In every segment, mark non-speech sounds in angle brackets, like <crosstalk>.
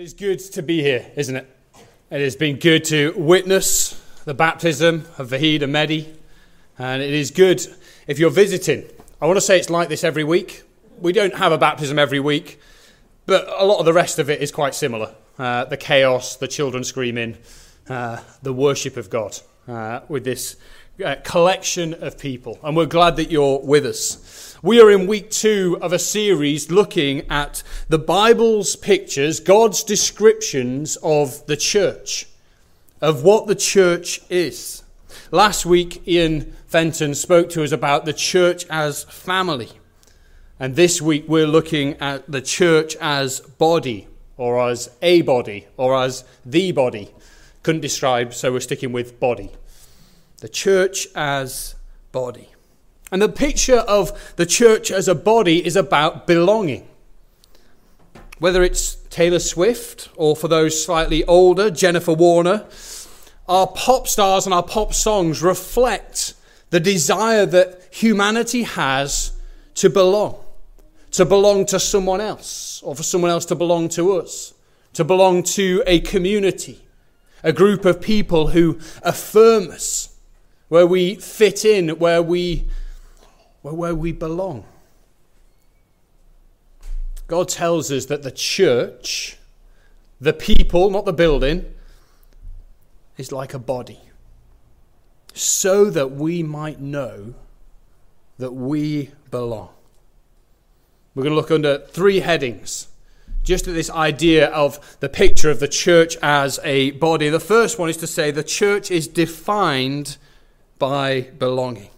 It is good to be here, isn't it? It has been good to witness the baptism of Vahid and Mehdi. And it is good if you're visiting. I want to say it's like this every week. We don't have a baptism every week, but a lot of the rest of it is quite similar. Uh, the chaos, the children screaming, uh, the worship of God uh, with this uh, collection of people. And we're glad that you're with us. We are in week two of a series looking at the Bible's pictures, God's descriptions of the church, of what the church is. Last week, Ian Fenton spoke to us about the church as family. And this week, we're looking at the church as body, or as a body, or as the body. Couldn't describe, so we're sticking with body. The church as body. And the picture of the church as a body is about belonging. Whether it's Taylor Swift or for those slightly older, Jennifer Warnes, our pop stars and our pop songs reflect the desire that humanity has to belong, to belong to someone else, or for someone else to belong to us, to belong to a community, a group of people who affirm us, where we fit in, where we well, where we belong. God tells us that the church, the people, not the building, is like a body, so that we might know that we belong. We're going to look under three headings just at this idea of the picture of the church as a body. The first one is to say the church is defined by belonging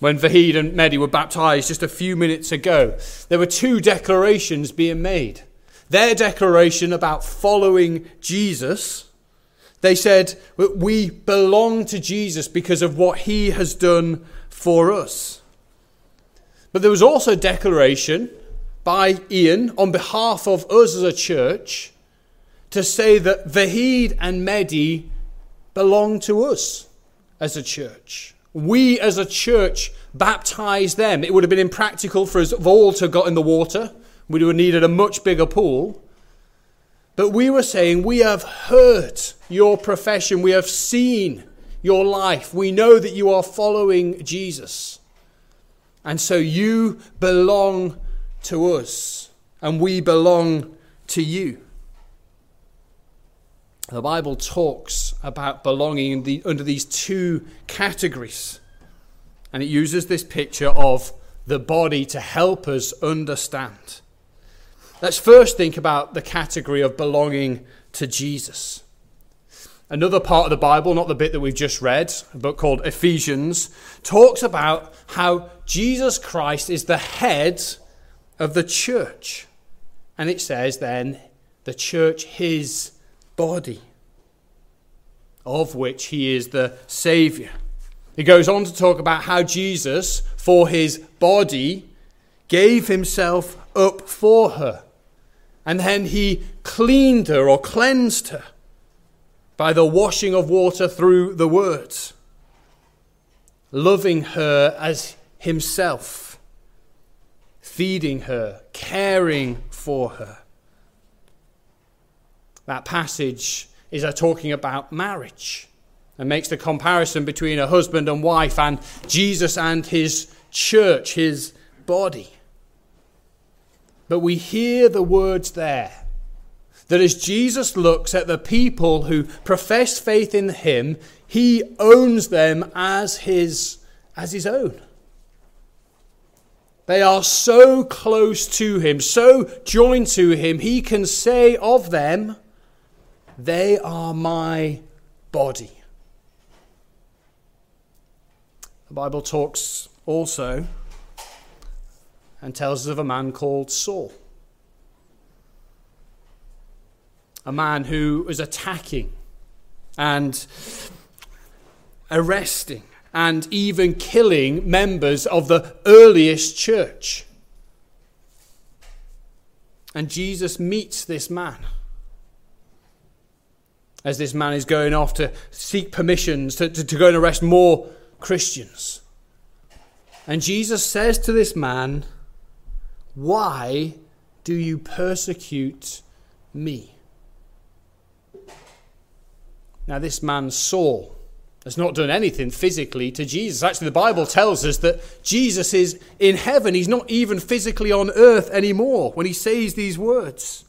when Vahid and Mehdi were baptized just a few minutes ago, there were two declarations being made. Their declaration about following Jesus, they said, We belong to Jesus because of what he has done for us. But there was also a declaration by Ian on behalf of us as a church to say that Vahid and Mehdi belong to us as a church we as a church baptize them. It would have been impractical for us all to have got in the water. We would have needed a much bigger pool. But we were saying, We have heard your profession. We have seen your life. We know that you are following Jesus. And so you belong to us, and we belong to you. The Bible talks about belonging the, under these two categories. And it uses this picture of the body to help us understand. Let's first think about the category of belonging to Jesus. Another part of the Bible, not the bit that we've just read, a book called Ephesians, talks about how Jesus Christ is the head of the church. And it says then, the church, his body, of which he is the Saviour. He goes on to talk about how Jesus, for his body, gave himself up for her. And then he cleaned her or cleansed her by the washing of water through the words, loving her as himself, feeding her, caring for her. That passage is a talking about marriage and makes the comparison between a husband and wife and Jesus and his church, his body. But we hear the words there that as Jesus looks at the people who profess faith in him, he owns them as his, as his own. They are so close to him, so joined to him, he can say of them, they are my body. The Bible talks also and tells us of a man called Saul. A man who was attacking and arresting and even killing members of the earliest church. And Jesus meets this man as this man is going off to seek permissions to, to, to go and arrest more Christians. And Jesus says to this man, Why do you persecute me? Now, this man, Saul, has not done anything physically to Jesus. Actually, the Bible tells us that Jesus is in heaven. He's not even physically on earth anymore when he says these words.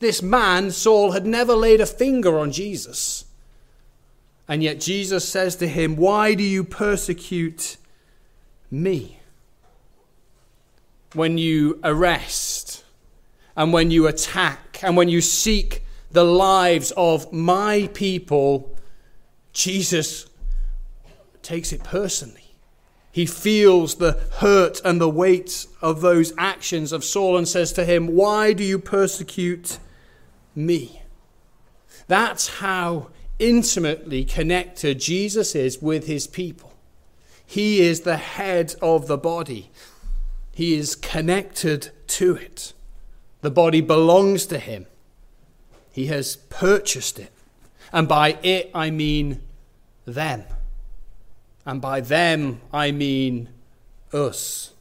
This man, Saul, had never laid a finger on Jesus. And yet Jesus says to him, Why do you persecute me? When you arrest and when you attack and when you seek the lives of my people, Jesus takes it personally. He feels the hurt and the weight of those actions of Saul and says to him, Why do you persecute me? That's how intimately connected Jesus is with his people. He is the head of the body, he is connected to it. The body belongs to him, he has purchased it. And by it, I mean them. And by them, I mean us.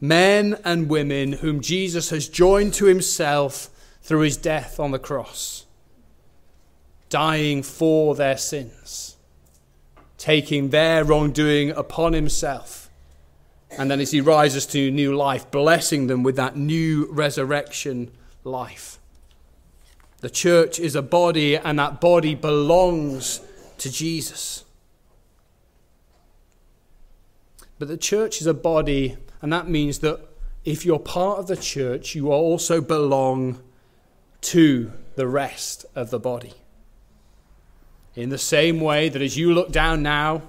Men and women whom Jesus has joined to himself through his death on the cross dying for their sins, taking their wrongdoing upon himself. And then as he rises to new life, blessing them with that new resurrection life. The church is a body, and that body belongs to Jesus. But the church is a body, and that means that if you're part of the church, you also belong to the rest of the body. In the same way that as you look down now,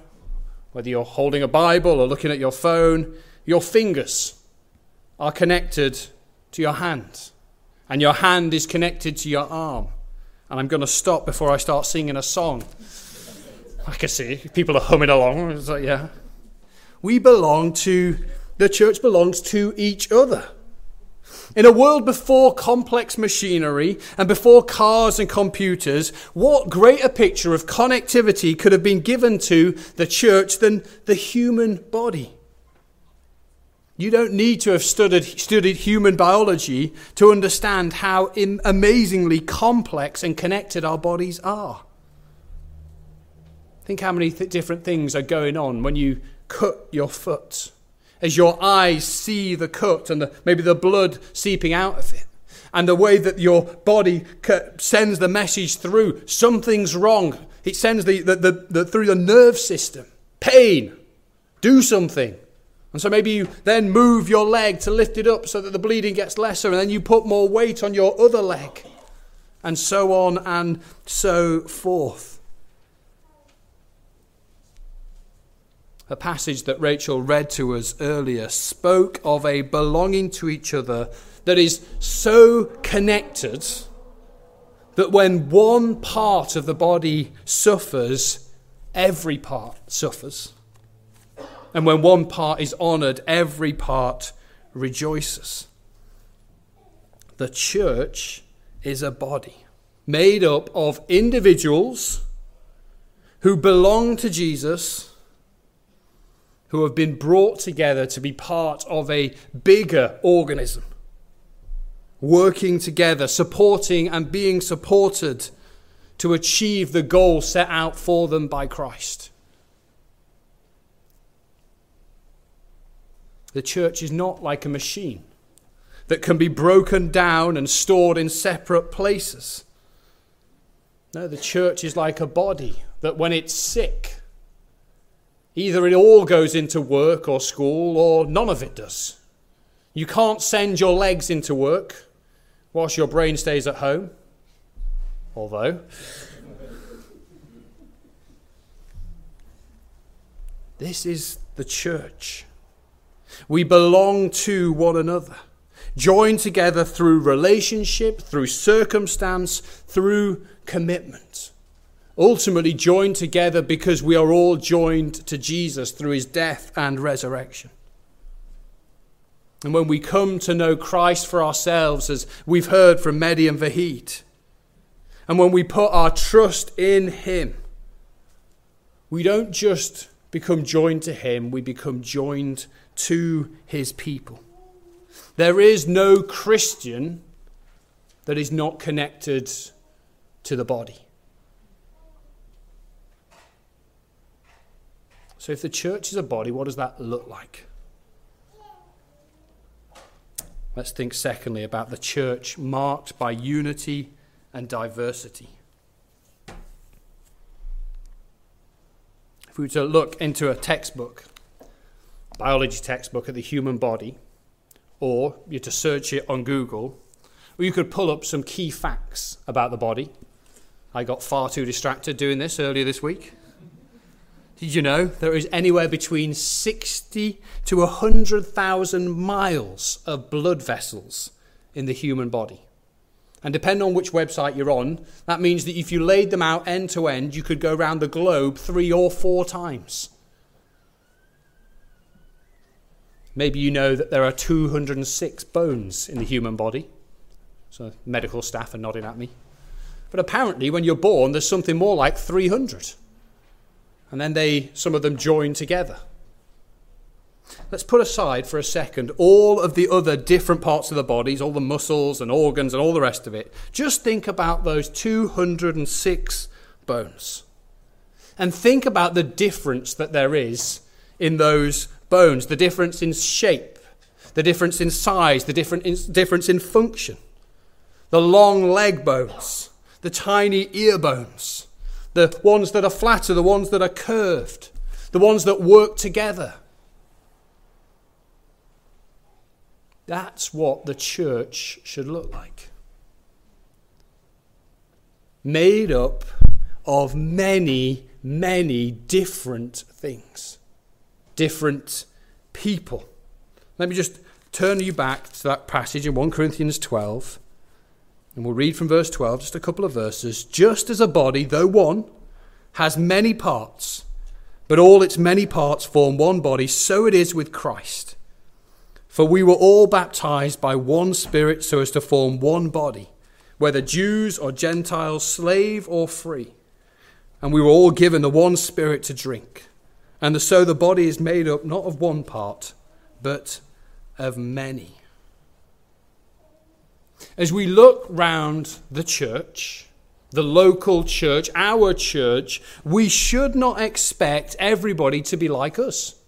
whether you're holding a Bible or looking at your phone, your fingers are connected to your hand, and your hand is connected to your arm. And I'm going to stop before I start singing a song. I can see people are humming along. It's like, yeah. We belong to, the church belongs to each other. In a world before complex machinery and before cars and computers, what greater picture of connectivity could have been given to the church than the human body? You don't need to have studied, studied human biology to understand how amazingly complex and connected our bodies are. Think how many th- different things are going on when you cut your foot as your eyes see the cut and the, maybe the blood seeping out of it, and the way that your body sends the message through something's wrong. It sends the, the, the, the through the nerve system. Pain. Do something. And so maybe you then move your leg to lift it up so that the bleeding gets lesser, and then you put more weight on your other leg, and so on and so forth. A passage that Rachel read to us earlier, spoke of a belonging to each other that is so connected that when one part of the body suffers, every part suffers. And when one part is honored, every part rejoices. The church is a body made up of individuals who belong to Jesus who have been brought together to be part of a bigger organism, working together, supporting and being supported to achieve the goal set out for them by Christ. The church is not like a machine that can be broken down and stored in separate places. No, the church is like a body that when it's sick, Either it all goes into work or school, or none of it does. You can't send your legs into work whilst your brain stays at home. Although, this is the church. We belong to one another, joined together through relationship, through circumstance, through commitment ultimately joined together because we are all joined to Jesus through his death and resurrection. And when we come to know Christ for ourselves, as we've heard from Mehdi and Vahid, and when we put our trust in him, we don't just become joined to him, we become joined to his people. There is no Christian that is not connected to the body. So, if the church is a body, what does that look like? Let's think, secondly, about the church marked by unity and diversity. If we were to look into a textbook, biology textbook of the human body, or you to search it on Google, or you could pull up some key facts about the body. I got far too distracted doing this earlier this week. Did you know there is anywhere between 60 to 100,000 miles of blood vessels in the human body? And depending on which website you're on, that means that if you laid them out end to end, you could go around the globe three or four times. Maybe you know that there are 206 bones in the human body. So medical staff are nodding at me. But apparently, when you're born, there's something more like 300. And then they, some of them join together. Let's put aside for a second all of the other different parts of the bodies, all the muscles and organs and all the rest of it. Just think about those 206 bones. And think about the difference that there is in those bones, the difference in shape, the difference in size, the different in, difference in function. The long leg bones, the tiny ear bones, the ones that are flatter, the ones that are curved, the ones that work together That's what the church should look like. Made up of many, many different things, different people. Let me just turn you back to that passage in 1 Corinthians 12. And we'll read from verse 12, just a couple of verses. Just as a body, though one, has many parts, but all its many parts form one body, so it is with Christ. For we were all baptized by one Spirit so as to form one body, whether Jews or Gentiles, slave or free. And we were all given the one Spirit to drink. And so the body is made up not of one part, but of many. As we look round the church, the local church, our church, we should not expect everybody to be like us.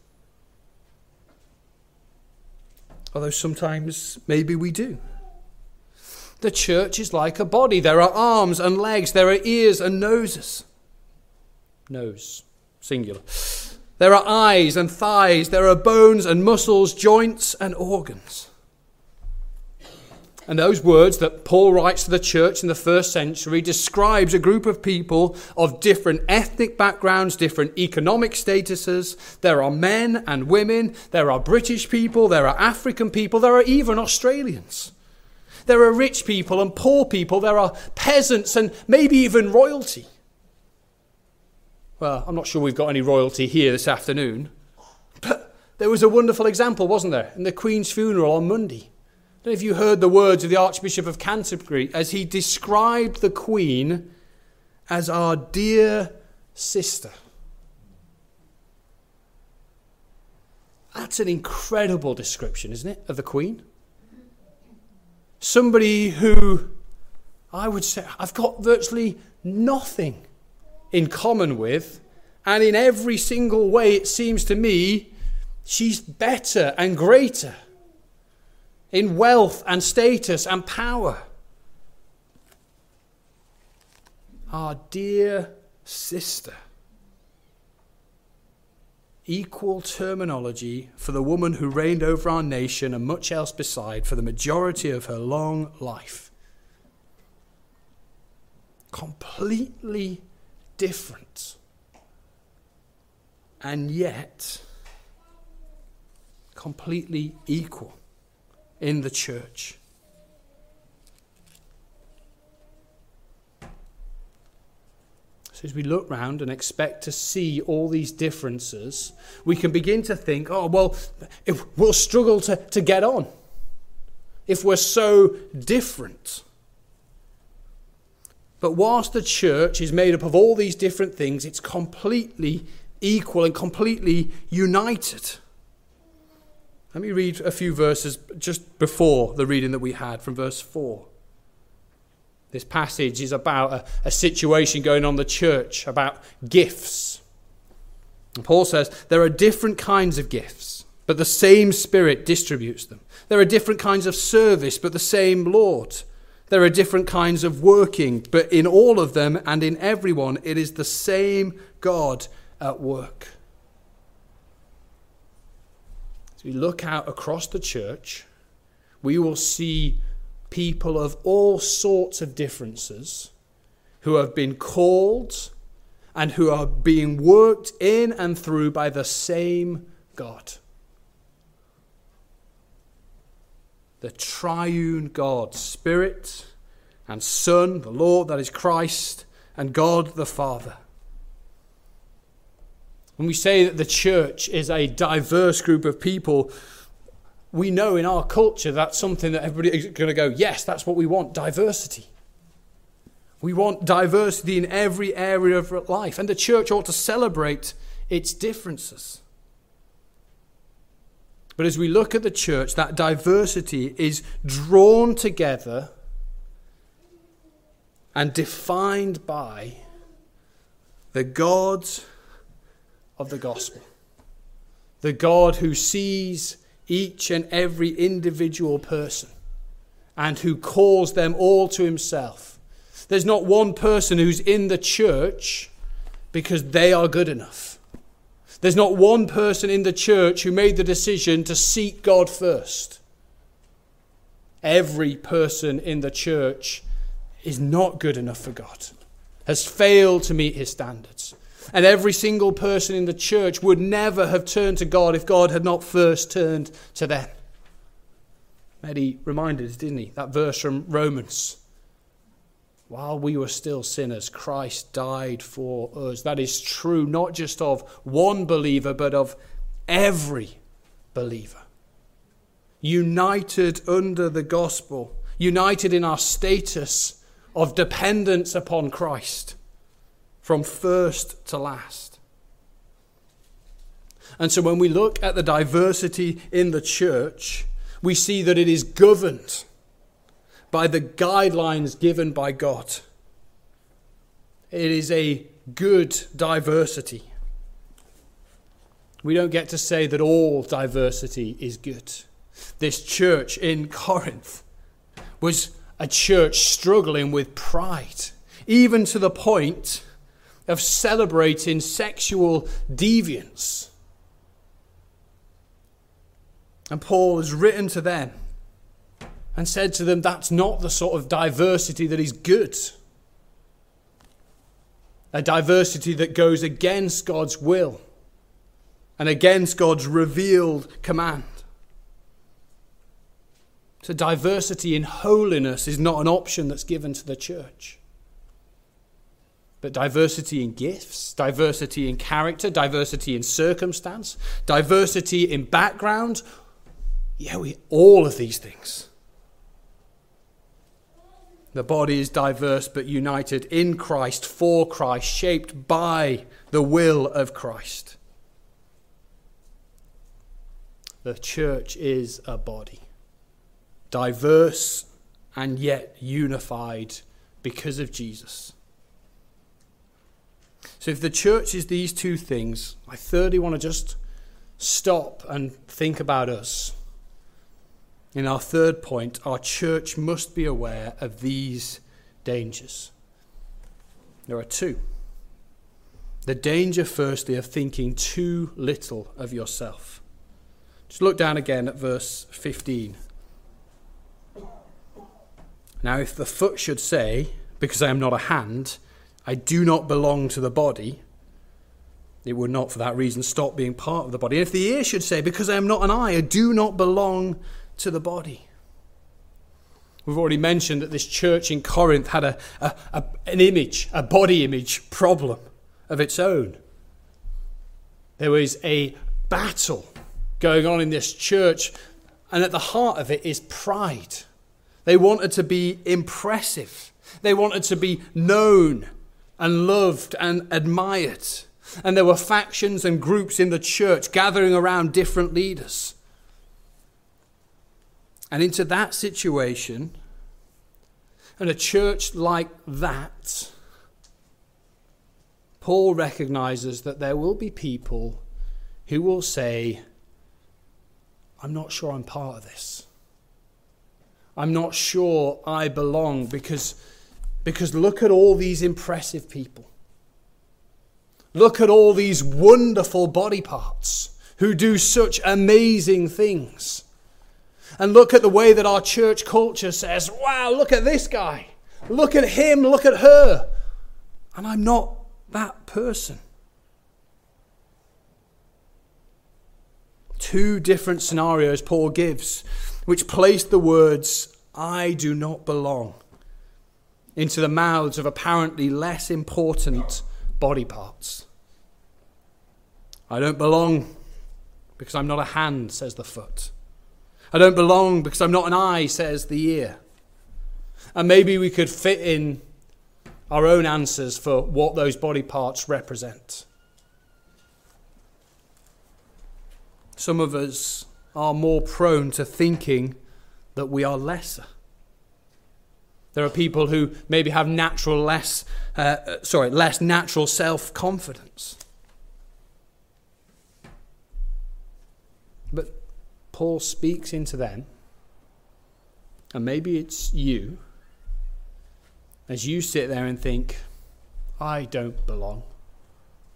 although sometimes maybe we do. The church is like a body. There are arms and legs, there are ears and noses. Nose, singular. There are eyes and thighs, there are bones and muscles, joints and organs. And those words that Paul writes to the church in the first century describes a group of people of different ethnic backgrounds, different economic statuses. There are men and women, there are British people, there are African people, there are even Australians. There are rich people and poor people, there are peasants and maybe even royalty. Well, I'm not sure we've got any royalty here this afternoon, but there was a wonderful example, wasn't there, in the Queen's funeral on Monday don't know if you heard the words of the Archbishop of Canterbury as he described the Queen as our dear sister. That's an incredible description, isn't it, of the Queen? Somebody who I would say I've got virtually nothing in common with, and in every single way, it seems to me, she's better and greater in wealth and status and power. Our dear sister. Equal terminology for the woman who reigned over our nation and much else beside for the majority of her long life. Completely different. And yet, completely equal in the church. So, as we look round and expect to see all these differences, we can begin to think, oh, well, if we'll struggle to, to get on if we're so different. But whilst the church is made up of all these different things, it's completely equal and completely united. Let me read a few verses just before the reading that we had from verse 4. This passage is about a, a situation going on the church, about gifts. And Paul says there are different kinds of gifts, but the same Spirit distributes them. There are different kinds of service, but the same Lord. There are different kinds of working, but in all of them and in everyone, it is the same God at work. As we look out across the church, we will see people of all sorts of differences who have been called and who are being worked in and through by the same God. The triune God, Spirit and Son, the Lord, that is Christ, and God the Father. When we say that the church is a diverse group of people, we know in our culture that's something that everybody is going to go, yes, that's what we want diversity. We want diversity in every area of life, and the church ought to celebrate its differences. But as we look at the church, that diversity is drawn together and defined by the God of the gospel. The God who sees each and every individual person and who calls them all to himself. There's not one person who's in the church because they are good enough. There's not one person in the church who made the decision to seek God first. Every person in the church is not good enough for God, has failed to meet his standards. And every single person in the church would never have turned to God if God had not first turned to them. Eddie reminded us, didn't he? That verse from Romans. While we were still sinners, Christ died for us. That is true not just of one believer, but of every believer. United under the gospel, united in our status of dependence upon Christ from first to last. And so when we look at the diversity in the church, we see that it is governed by the guidelines given by God. It is a good diversity. We don't get to say that all diversity is good. This church in Corinth was a church struggling with pride, even to the point of celebrating sexual deviance. And Paul has written to them and said to them, that's not the sort of diversity that is good. A diversity that goes against God's will and against God's revealed command. So, diversity in holiness is not an option that's given to the church. But diversity in gifts, diversity in character, diversity in circumstance, diversity in background, yeah, we, all of these things. The body is diverse but united in Christ, for Christ, shaped by the will of Christ. The church is a body, diverse and yet unified because of Jesus. So, if the church is these two things, I thirdly want to just stop and think about us. In our third point, our church must be aware of these dangers. There are two. The danger, firstly, of thinking too little of yourself. Just look down again at verse 15. Now, if the foot should say, Because I am not a hand, I do not belong to the body, it would not for that reason stop being part of the body. And if the ear should say, Because I am not an eye, I do not belong to the body. We've already mentioned that this church in Corinth had a, a, a, an image, a body image problem of its own. There was a battle going on in this church, and at the heart of it is pride. They wanted to be impressive, they wanted to be known and loved and admired. And there were factions and groups in the church gathering around different leaders. And into that situation, and a church like that, Paul recognizes that there will be people who will say, I'm not sure I'm part of this. I'm not sure I belong because, because look at all these impressive people. Look at all these wonderful body parts who do such amazing things. And look at the way that our church culture says, wow, look at this guy. Look at him. Look at her. And I'm not that person. Two different scenarios Paul gives, which place the words, I do not belong, into the mouths of apparently less important body parts. I don't belong because I'm not a hand, says the foot. I don't belong because I'm not an eye, says the ear. And maybe we could fit in our own answers for what those body parts represent. Some of us are more prone to thinking that we are lesser. There are people who maybe have natural less, uh, uh sorry, less natural self confidence. But Paul speaks into them, and maybe it's you as you sit there and think, I don't belong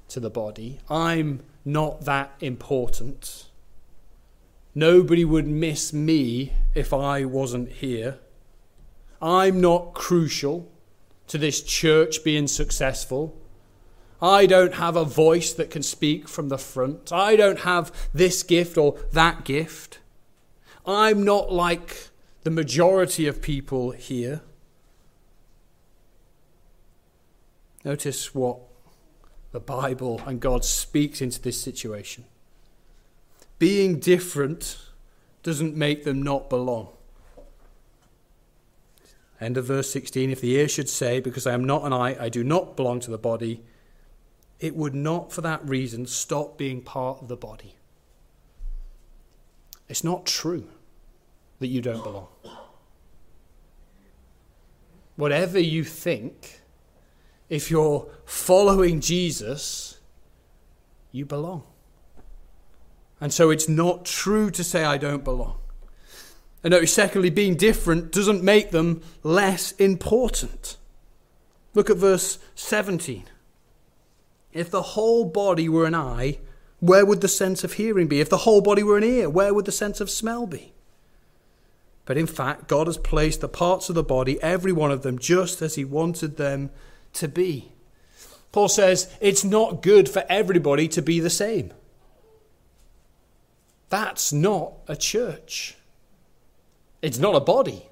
to the body, I'm not that important. Nobody would miss me if I wasn't here. I'm not crucial to this church being successful. I don't have a voice that can speak from the front. I don't have this gift or that gift. I'm not like the majority of people here. Notice what the Bible and God speaks into this situation. Being different doesn't make them not belong. End of verse 16 If the ear should say, Because I am not an eye, I do not belong to the body, it would not for that reason stop being part of the body. It's not true that you don't belong. Whatever you think, if you're following Jesus, you belong. And so it's not true to say, I don't belong. And notice, secondly, being different doesn't make them less important. Look at verse 17. If the whole body were an eye, where would the sense of hearing be? If the whole body were an ear, where would the sense of smell be? But in fact, God has placed the parts of the body, every one of them, just as He wanted them to be. Paul says it's not good for everybody to be the same. That's not a church. It's not a body.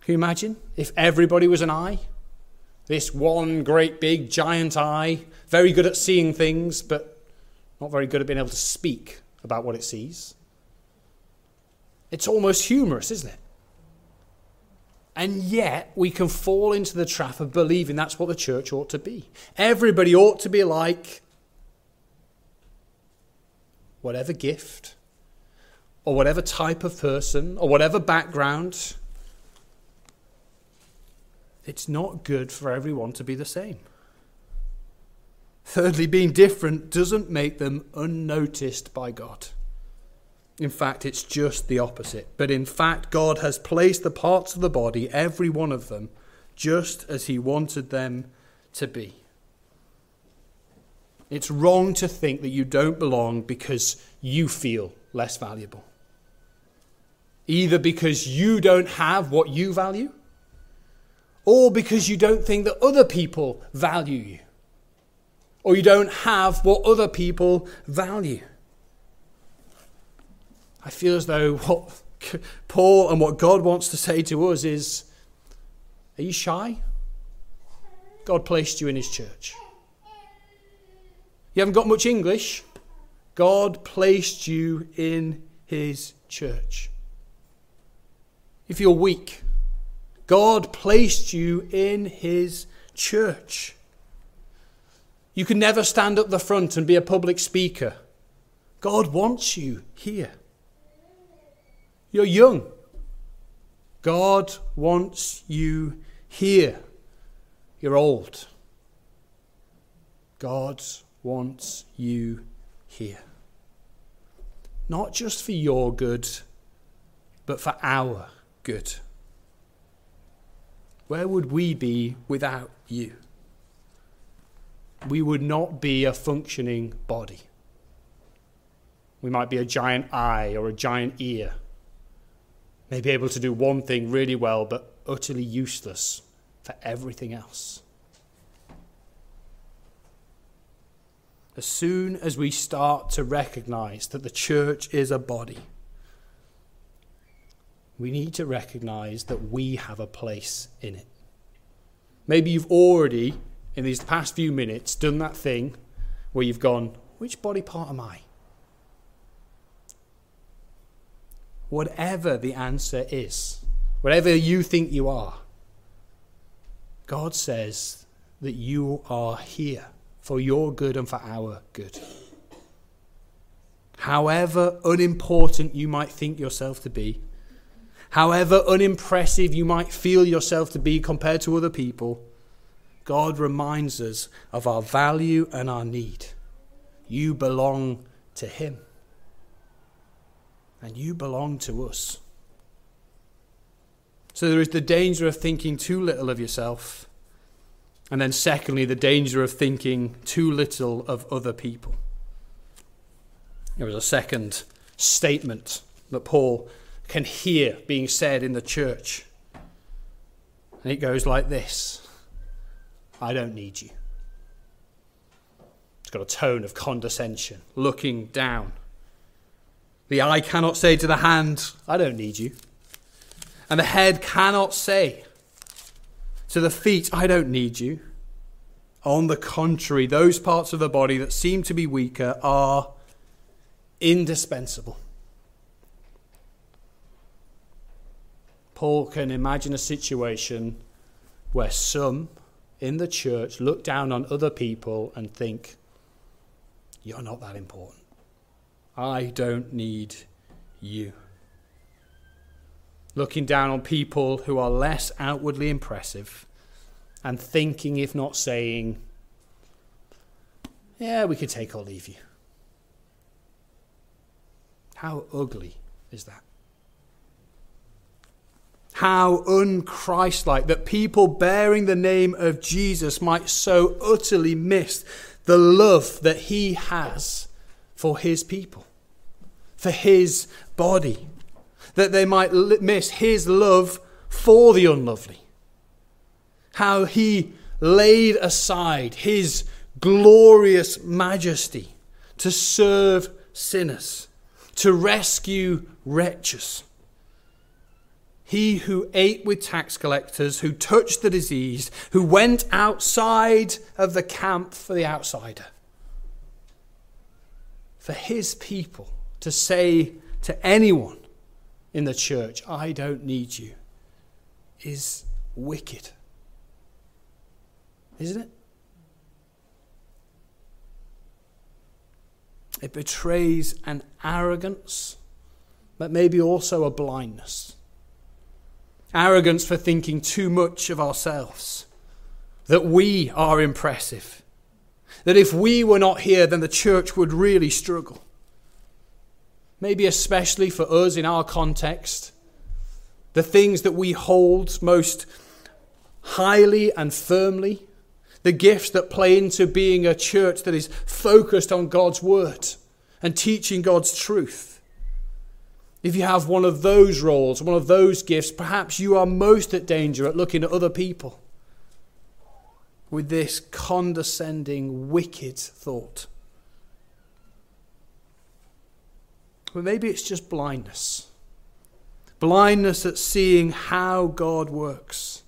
Can you imagine if everybody was an eye? This one great big giant eye, very good at seeing things, but not very good at being able to speak about what it sees. It's almost humorous, isn't it? And yet, we can fall into the trap of believing that's what the church ought to be. Everybody ought to be like whatever gift, or whatever type of person, or whatever background. It's not good for everyone to be the same. Thirdly, being different doesn't make them unnoticed by God. In fact, it's just the opposite. But in fact, God has placed the parts of the body, every one of them, just as He wanted them to be. It's wrong to think that you don't belong because you feel less valuable. Either because you don't have what you value, or because you don't think that other people value you, or you don't have what other people value. I feel as though <laughs> what Paul and what God wants to say to us is Are you shy? God placed you in His church. You haven't got much English? God placed you in His church. If you're weak, God placed you in His church. You can never stand up the front and be a public speaker. God wants you here. You're young. God wants you here. You're old. God wants you here. Not just for your good, but for our good. Where would we be without you? We would not be a functioning body. We might be a giant eye or a giant ear. Maybe able to do one thing really well, but utterly useless for everything else. As soon as we start to recognize that the church is a body, we need to recognize that we have a place in it. Maybe you've already, in these past few minutes, done that thing where you've gone, which body part am I? Whatever the answer is, whatever you think you are, God says that you are here for your good and for our good. However unimportant you might think yourself to be, however unimpressive you might feel yourself to be compared to other people, God reminds us of our value and our need. You belong to Him, and you belong to us. So there is the danger of thinking too little of yourself and then, secondly, the danger of thinking too little of other people. There is a second statement that Paul can hear being said in the church. And it goes like this I don't need you. It's got a tone of condescension, looking down. The eye cannot say to the hand, I don't need you. And the head cannot say, to the feet, I don't need you. On the contrary, those parts of the body that seem to be weaker are indispensable. Paul can imagine a situation where some in the church look down on other people and think, You're not that important. I don't need you looking down on people who are less outwardly impressive and thinking, if not saying, yeah, we could take or leave you. How ugly is that? How unchristlike that people bearing the name of Jesus might so utterly miss the love that he has for his people, for his body that they might miss his love for the unlovely. How he laid aside his glorious majesty to serve sinners, to rescue wretches. He who ate with tax collectors, who touched the diseased, who went outside of the camp for the outsider. For his people to say to anyone in the church, I don't need you, is wicked. Isn't it? It betrays an arrogance, but maybe also a blindness. Arrogance for thinking too much of ourselves, that we are impressive, that if we were not here, then the church would really struggle maybe especially for us in our context, the things that we hold most highly and firmly, the gifts that play into being a church that is focused on God's word and teaching God's truth. If you have one of those roles, one of those gifts, perhaps you are most at danger at looking at other people with this condescending, wicked thought. But maybe it's just blindness. Blindness at seeing how God works.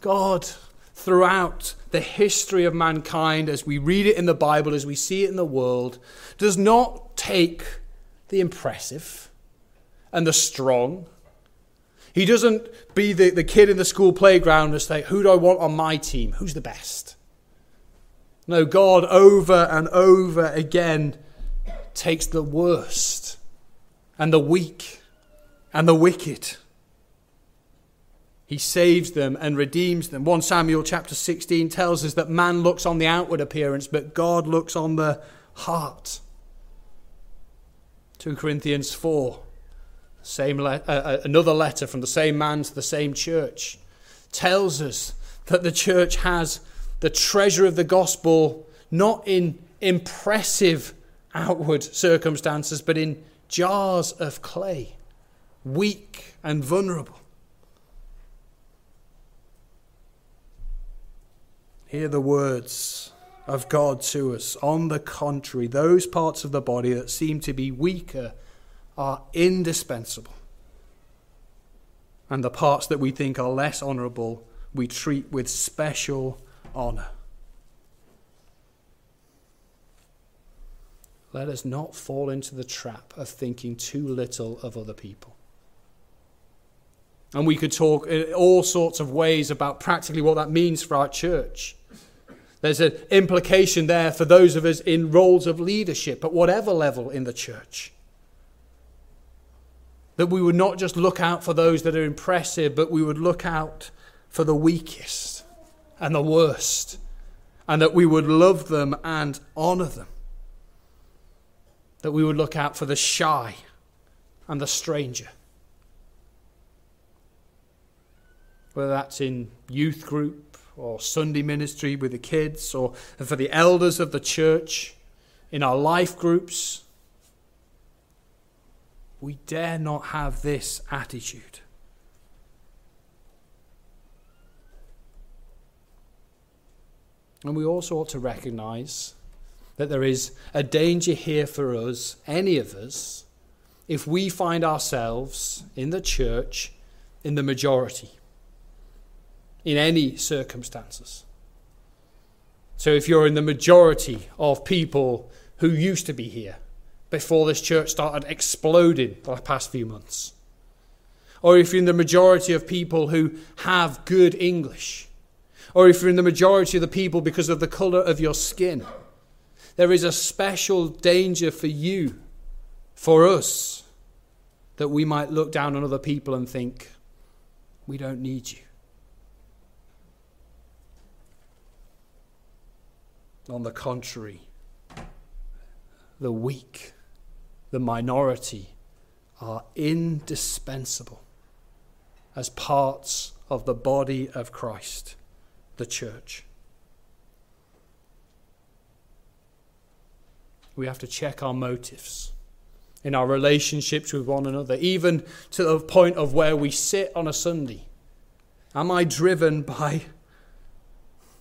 God, throughout the history of mankind, as we read it in the Bible, as we see it in the world, does not take the impressive and the strong. He doesn't be the, the kid in the school playground and say, Who do I want on my team? Who's the best? No, God over and over again takes the worst and the weak and the wicked. He saves them and redeems them. 1 Samuel chapter 16 tells us that man looks on the outward appearance, but God looks on the heart. 2 Corinthians 4, same le- uh, uh, another letter from the same man to the same church, tells us that the church has the treasure of the gospel not in impressive outward circumstances, but in jars of clay, weak and vulnerable. Hear the words of God to us. On the contrary, those parts of the body that seem to be weaker are indispensable. And the parts that we think are less honourable, we treat with special honour. Let us not fall into the trap of thinking too little of other people. And we could talk in all sorts of ways about practically what that means for our church. There's an implication there for those of us in roles of leadership at whatever level in the church. That we would not just look out for those that are impressive, but we would look out for the weakest and the worst, and that we would love them and honour them. That we would look out for the shy and the stranger. Whether that's in youth group, or Sunday ministry with the kids, or for the elders of the church, in our life groups. We dare not have this attitude. And we also ought to recognize that there is a danger here for us, any of us, if we find ourselves in the church in the majority in any circumstances. So if you're in the majority of people who used to be here before this church started exploding the past few months, or if you're in the majority of people who have good English, or if you're in the majority of the people because of the colour of your skin, there is a special danger for you, for us, that we might look down on other people and think, we don't need you. On the contrary, the weak, the minority are indispensable as parts of the body of Christ, the church. We have to check our motives in our relationships with one another, even to the point of where we sit on a Sunday. Am I driven by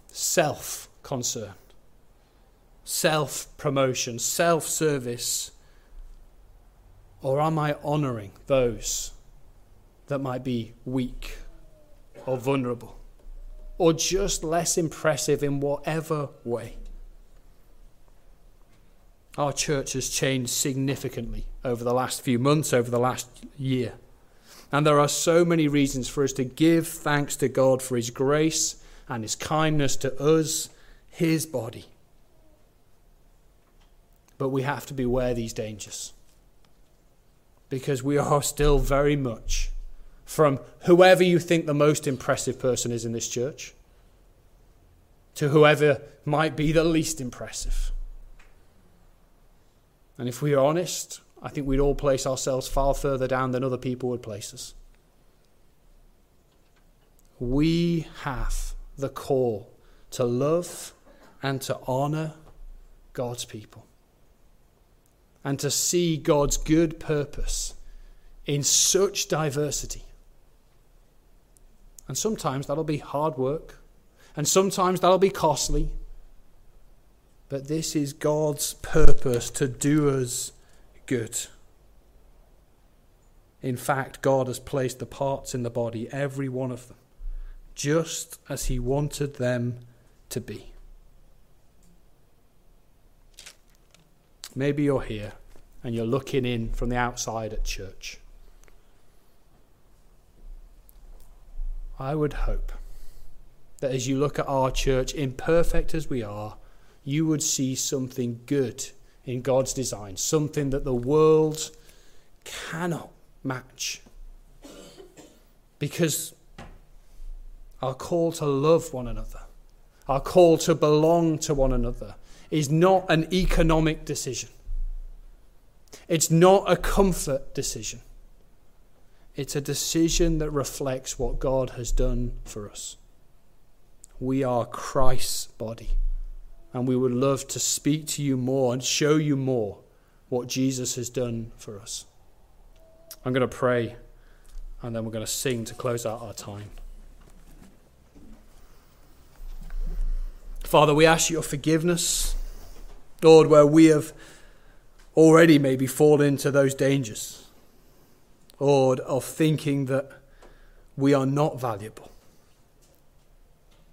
self concern? Self promotion, self service? Or am I honoring those that might be weak or vulnerable or just less impressive in whatever way? Our church has changed significantly over the last few months, over the last year. And there are so many reasons for us to give thanks to God for His grace and His kindness to us, His body. But we have to beware these dangers. Because we are still very much from whoever you think the most impressive person is in this church to whoever might be the least impressive. And if we are honest, I think we'd all place ourselves far further down than other people would place us. We have the call to love and to honor God's people and to see God's good purpose in such diversity. And sometimes that'll be hard work, and sometimes that'll be costly. But this is God's purpose to do us good. In fact, God has placed the parts in the body, every one of them, just as He wanted them to be. Maybe you're here and you're looking in from the outside at church. I would hope that as you look at our church, imperfect as we are, you would see something good in God's design, something that the world cannot match. Because our call to love one another, our call to belong to one another, is not an economic decision. It's not a comfort decision. It's a decision that reflects what God has done for us. We are Christ's body, and we would love to speak to you more and show you more what Jesus has done for us. I'm going to pray, and then we're going to sing to close out our time. Father, we ask your forgiveness, Lord, where we have already maybe fallen into those dangers, Lord, of thinking that we are not valuable,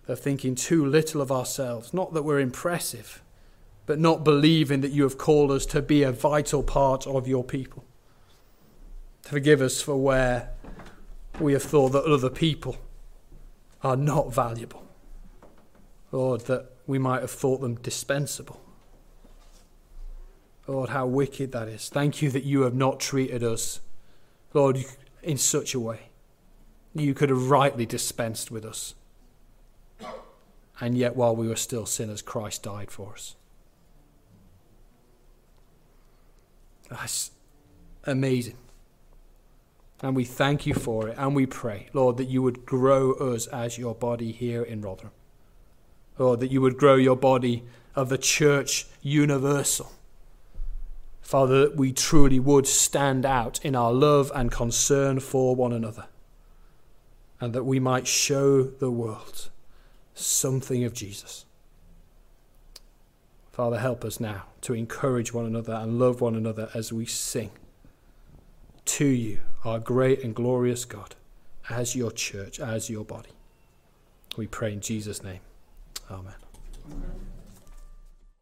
of thinking too little of ourselves, not that we're impressive, but not believing that you have called us to be a vital part of your people. Forgive us for where we have thought that other people are not valuable. Lord, that we might have thought them dispensable. Lord, how wicked that is. Thank you that you have not treated us, Lord, in such a way. You could have rightly dispensed with us. And yet, while we were still sinners, Christ died for us. That's amazing. And we thank you for it. And we pray, Lord, that you would grow us as your body here in Rotherham. Lord, that you would grow your body of the church universal. Father, that we truly would stand out in our love and concern for one another. And that we might show the world something of Jesus. Father, help us now to encourage one another and love one another as we sing to you, our great and glorious God, as your church, as your body. We pray in Jesus' name. Amen. Amen.